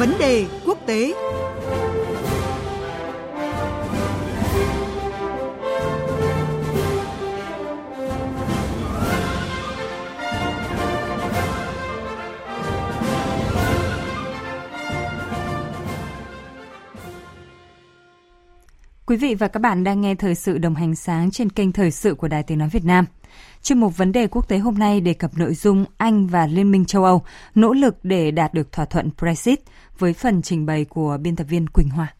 Vấn đề quốc tế. Quý vị và các bạn đang nghe thời sự đồng hành sáng trên kênh thời sự của Đài Tiếng Nói Việt Nam. Chuyên mục vấn đề quốc tế hôm nay đề cập nội dung Anh và Liên minh châu Âu nỗ lực để đạt được thỏa thuận Brexit với phần trình bày của biên tập viên Quỳnh Hoa.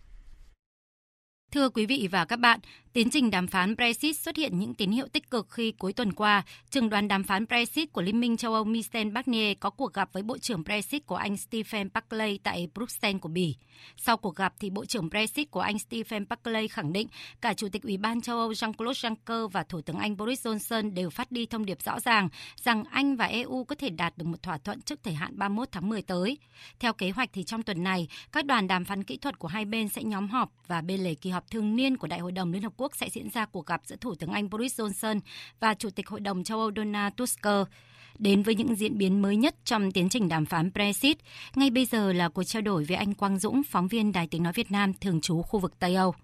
Thưa quý vị và các bạn, Tiến trình đàm phán Brexit xuất hiện những tín hiệu tích cực khi cuối tuần qua, trường đoàn đàm phán Brexit của Liên minh châu Âu Michel Barnier có cuộc gặp với Bộ trưởng Brexit của Anh Stephen Barclay tại Bruxelles của Bỉ. Sau cuộc gặp, thì Bộ trưởng Brexit của Anh Stephen Barclay khẳng định cả Chủ tịch Ủy ban châu Âu Jean-Claude Juncker và Thủ tướng Anh Boris Johnson đều phát đi thông điệp rõ ràng rằng Anh và EU có thể đạt được một thỏa thuận trước thời hạn 31 tháng 10 tới. Theo kế hoạch thì trong tuần này, các đoàn đàm phán kỹ thuật của hai bên sẽ nhóm họp và bên lề kỳ họp thường niên của Đại hội đồng Liên Hợp Quốc sẽ diễn ra cuộc gặp giữa Thủ tướng Anh Boris Johnson và Chủ tịch Hội đồng châu Âu Donald Tusk. Đến với những diễn biến mới nhất trong tiến trình đàm phán Brexit, ngay bây giờ là cuộc trao đổi với anh Quang Dũng, phóng viên Đài Tiếng Nói Việt Nam thường trú khu vực Tây Âu.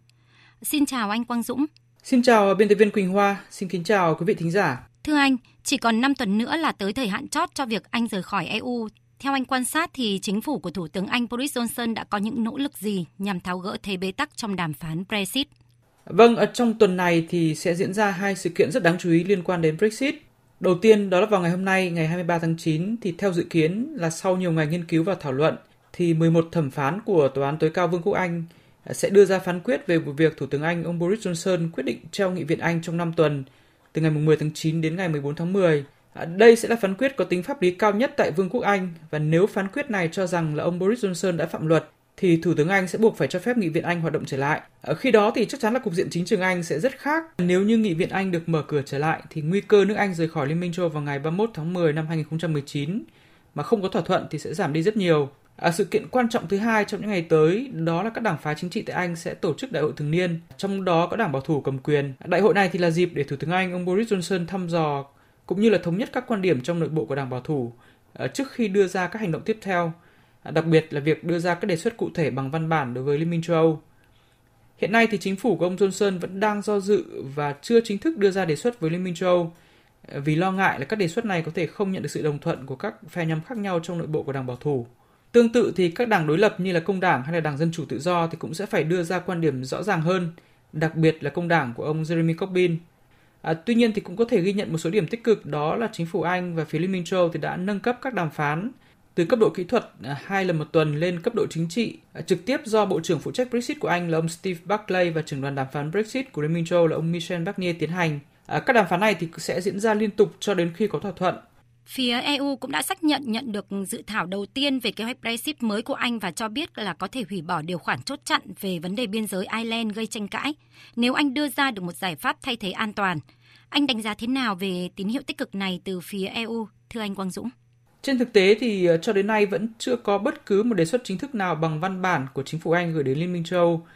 Xin chào anh Quang Dũng. Xin chào biên tập viên Quỳnh Hoa, xin kính chào quý vị thính giả. Thưa anh, chỉ còn 5 tuần nữa là tới thời hạn chót cho việc Anh rời khỏi EU. Theo anh quan sát thì chính phủ của Thủ tướng Anh Boris Johnson đã có những nỗ lực gì nhằm tháo gỡ thế bế tắc trong đàm phán Brexit? Vâng, ở trong tuần này thì sẽ diễn ra hai sự kiện rất đáng chú ý liên quan đến Brexit. Đầu tiên đó là vào ngày hôm nay, ngày 23 tháng 9 thì theo dự kiến là sau nhiều ngày nghiên cứu và thảo luận thì 11 thẩm phán của Tòa án tối cao Vương quốc Anh sẽ đưa ra phán quyết về vụ việc Thủ tướng Anh ông Boris Johnson quyết định treo nghị viện Anh trong 5 tuần từ ngày 10 tháng 9 đến ngày 14 tháng 10. À, đây sẽ là phán quyết có tính pháp lý cao nhất tại Vương quốc Anh và nếu phán quyết này cho rằng là ông Boris Johnson đã phạm luật thì Thủ tướng Anh sẽ buộc phải cho phép Nghị viện Anh hoạt động trở lại. Ở khi đó thì chắc chắn là cục diện chính trường Anh sẽ rất khác. Nếu như Nghị viện Anh được mở cửa trở lại thì nguy cơ nước Anh rời khỏi Liên minh châu vào ngày 31 tháng 10 năm 2019 mà không có thỏa thuận thì sẽ giảm đi rất nhiều. À, sự kiện quan trọng thứ hai trong những ngày tới đó là các đảng phái chính trị tại Anh sẽ tổ chức đại hội thường niên, trong đó có đảng bảo thủ cầm quyền. Đại hội này thì là dịp để Thủ tướng Anh ông Boris Johnson thăm dò cũng như là thống nhất các quan điểm trong nội bộ của đảng bảo thủ ờ, trước khi đưa ra các hành động tiếp theo à, đặc biệt là việc đưa ra các đề xuất cụ thể bằng văn bản đối với Liên minh châu Âu. Hiện nay thì chính phủ của ông Johnson vẫn đang do dự và chưa chính thức đưa ra đề xuất với Liên minh châu Âu ờ, vì lo ngại là các đề xuất này có thể không nhận được sự đồng thuận của các phe nhóm khác nhau trong nội bộ của đảng bảo thủ. Tương tự thì các đảng đối lập như là Công đảng hay là Đảng Dân Chủ Tự Do thì cũng sẽ phải đưa ra quan điểm rõ ràng hơn, đặc biệt là Công đảng của ông Jeremy Corbyn. À, tuy nhiên thì cũng có thể ghi nhận một số điểm tích cực đó là chính phủ Anh và phía Liên minh châu thì đã nâng cấp các đàm phán từ cấp độ kỹ thuật à, hai lần một tuần lên cấp độ chính trị à, trực tiếp do Bộ trưởng phụ trách Brexit của Anh là ông Steve Barclay và trưởng đoàn đàm phán Brexit của Liên minh châu là ông Michel Barnier tiến hành. À, các đàm phán này thì sẽ diễn ra liên tục cho đến khi có thỏa thuận. Phía EU cũng đã xác nhận nhận được dự thảo đầu tiên về kế hoạch Brexit mới của Anh và cho biết là có thể hủy bỏ điều khoản chốt chặn về vấn đề biên giới Ireland gây tranh cãi nếu Anh đưa ra được một giải pháp thay thế an toàn. Anh đánh giá thế nào về tín hiệu tích cực này từ phía EU, thưa anh Quang Dũng? Trên thực tế thì ờ, cho đến nay vẫn chưa có bất cứ một đề xuất chính thức nào bằng văn bản của chính phủ Anh gửi đến Liên minh châu Âu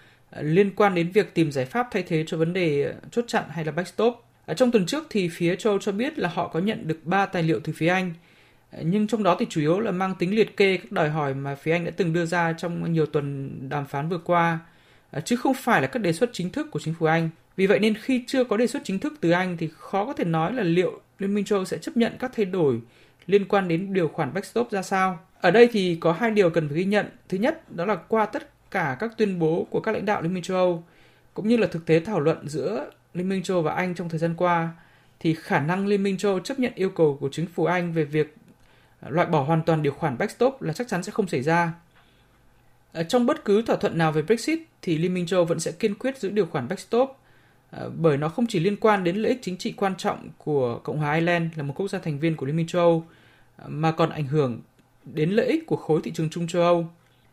liên quan đến việc tìm giải pháp thay thế cho vấn đề ờ, chốt chặn hay là backstop. Ờ, trong tuần trước thì phía châu Âu cho biết là họ có nhận được 3 tài liệu từ phía Anh, ờ, nhưng trong đó thì chủ yếu là mang tính liệt kê các đòi hỏi mà phía Anh đã từng đưa ra trong nhiều tuần đàm phán vừa qua, ờ, chứ không phải là các đề xuất chính thức của chính phủ Anh. Vì vậy nên khi chưa có đề xuất chính thức từ Anh thì khó có thể nói là liệu Liên minh châu Âu sẽ chấp nhận các thay đổi liên quan đến điều khoản backstop ra sao. Ở đây thì có hai điều cần phải ghi nhận. Thứ nhất, đó là qua tất cả các tuyên bố của các lãnh đạo Liên minh châu Âu, cũng như là thực tế thảo luận giữa Liên minh châu và Anh trong thời gian qua, thì khả năng Liên minh châu chấp nhận yêu cầu của chính phủ Anh về việc à, loại bỏ hoàn toàn điều khoản backstop là chắc chắn sẽ không xảy ra. À, trong bất cứ thỏa thuận nào về Brexit thì Liên minh châu vẫn sẽ kiên quyết giữ điều khoản backstop à, bởi nó không chỉ liên quan đến lợi ích chính trị quan trọng của Cộng hòa Ireland là một quốc gia thành viên của Liên minh châu Âu, mà còn ảnh hưởng đến lợi ích của khối thị trường chung châu Âu.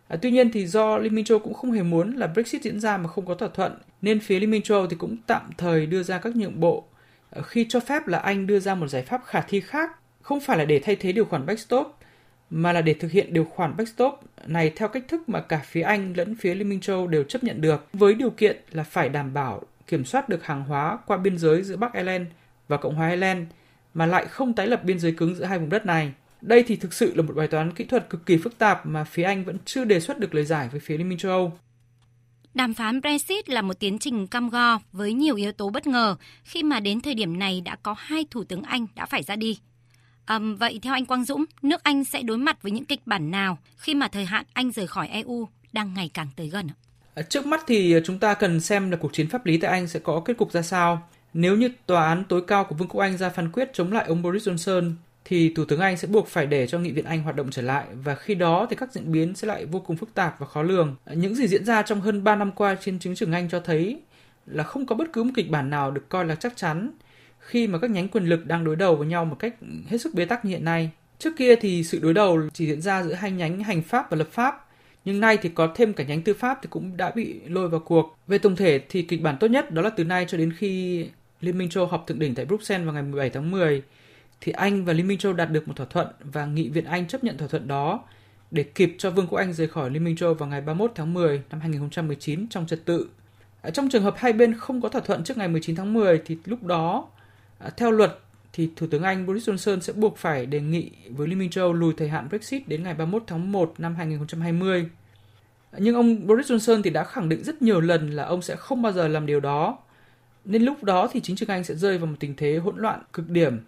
À, tuy nhiên thì do Liên minh châu cũng không hề muốn là Brexit diễn ra mà không có thỏa thuận, nên phía Liên minh châu thì cũng tạm thời đưa ra các nhượng bộ ờ, khi cho phép là Anh đưa ra một giải pháp khả thi khác, không phải là để thay thế điều khoản backstop, mà là để thực hiện điều khoản backstop này theo cách thức mà cả phía Anh lẫn phía Liên minh châu đều chấp nhận được, với điều kiện là phải đảm bảo kiểm soát được hàng hóa qua biên giới giữa Bắc Ireland và Cộng hòa Ireland mà lại không tái lập biên giới cứng giữa hai vùng đất này. Đây thì thực sự là một bài toán kỹ thuật cực kỳ phức tạp mà phía Anh vẫn chưa đề xuất được lời giải với phía Liên minh châu Âu. Đàm phán Brexit là một tiến trình cam go với nhiều yếu tố bất ngờ khi mà đến thời điểm này đã có hai thủ tướng Anh đã phải ra đi. À, vậy theo anh Quang Dũng, nước Anh sẽ đối mặt với những kịch bản nào khi mà thời hạn Anh rời khỏi EU đang ngày càng tới gần? À, trước mắt thì chúng ta cần xem là cuộc chiến pháp lý tại Anh sẽ có kết cục ra sao. Nếu như tòa án tối cao của Vương quốc Anh ra phán quyết chống lại ông Boris Johnson thì Thủ tướng Anh sẽ buộc phải để cho Nghị viện Anh hoạt động trở lại và khi đó thì các diễn biến sẽ lại vô cùng phức tạp và khó lường. Những gì diễn ra trong hơn 3 năm qua trên chính trường Anh cho thấy là không có bất cứ một kịch bản nào được coi là chắc chắn khi mà các nhánh quyền lực đang đối đầu với nhau một cách hết sức bế tắc như hiện nay. Trước kia thì sự đối đầu chỉ diễn ra giữa hai nhánh hành pháp và lập pháp, nhưng nay thì có thêm cả nhánh tư pháp thì cũng đã bị lôi vào cuộc. Về tổng thể thì kịch bản tốt nhất đó là từ nay cho đến khi Liên minh châu họp thượng đỉnh tại Bruxelles vào ngày 17 tháng 10 thì Anh và Liên minh châu đạt được một thỏa thuận và Nghị viện Anh chấp nhận thỏa thuận đó để kịp cho Vương quốc Anh rời khỏi Liên minh châu vào ngày 31 tháng 10 năm 2019 trong trật tự. À, trong trường hợp hai bên không có thỏa thuận trước ngày 19 tháng 10 thì lúc đó À, theo luật thì Thủ tướng Anh Boris Johnson sẽ buộc phải đề nghị với Liên minh châu lùi thời hạn Brexit đến ngày 31 tháng 1 năm 2020. Nhưng ông Boris Johnson thì đã khẳng định rất nhiều lần là ông sẽ không bao giờ làm điều đó. Nên lúc đó thì chính trường Anh sẽ rơi vào một tình thế hỗn loạn cực điểm.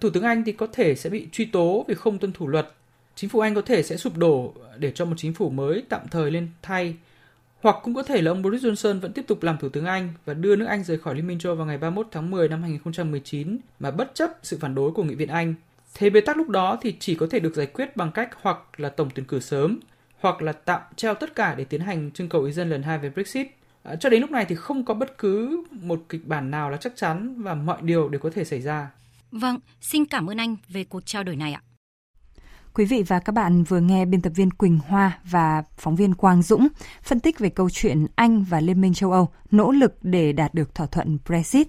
Thủ tướng Anh thì có thể sẽ bị truy tố vì không tuân thủ luật. Chính phủ Anh có thể sẽ sụp đổ để cho một chính phủ mới tạm thời lên thay hoặc cũng có thể là ông Boris Johnson vẫn tiếp tục làm Thủ tướng Anh và đưa nước Anh rời khỏi Liên minh châu vào ngày 31 tháng 10 năm 2019 mà bất chấp sự phản đối của Nghị viện Anh. Thế bế tắc lúc đó thì chỉ có thể được giải quyết bằng cách hoặc là tổng tuyển cử sớm, hoặc là tạm treo tất cả để tiến hành trưng cầu ý dân lần hai về Brexit. À, cho đến lúc này thì không có bất cứ một kịch bản nào là chắc chắn và mọi điều đều có thể xảy ra. Vâng, xin cảm ơn anh về cuộc trao đổi này ạ. Quý vị và các bạn vừa nghe biên tập viên Quỳnh Hoa và phóng viên Quang Dũng phân tích về câu chuyện Anh và Liên minh châu Âu nỗ lực để đạt được thỏa thuận Brexit.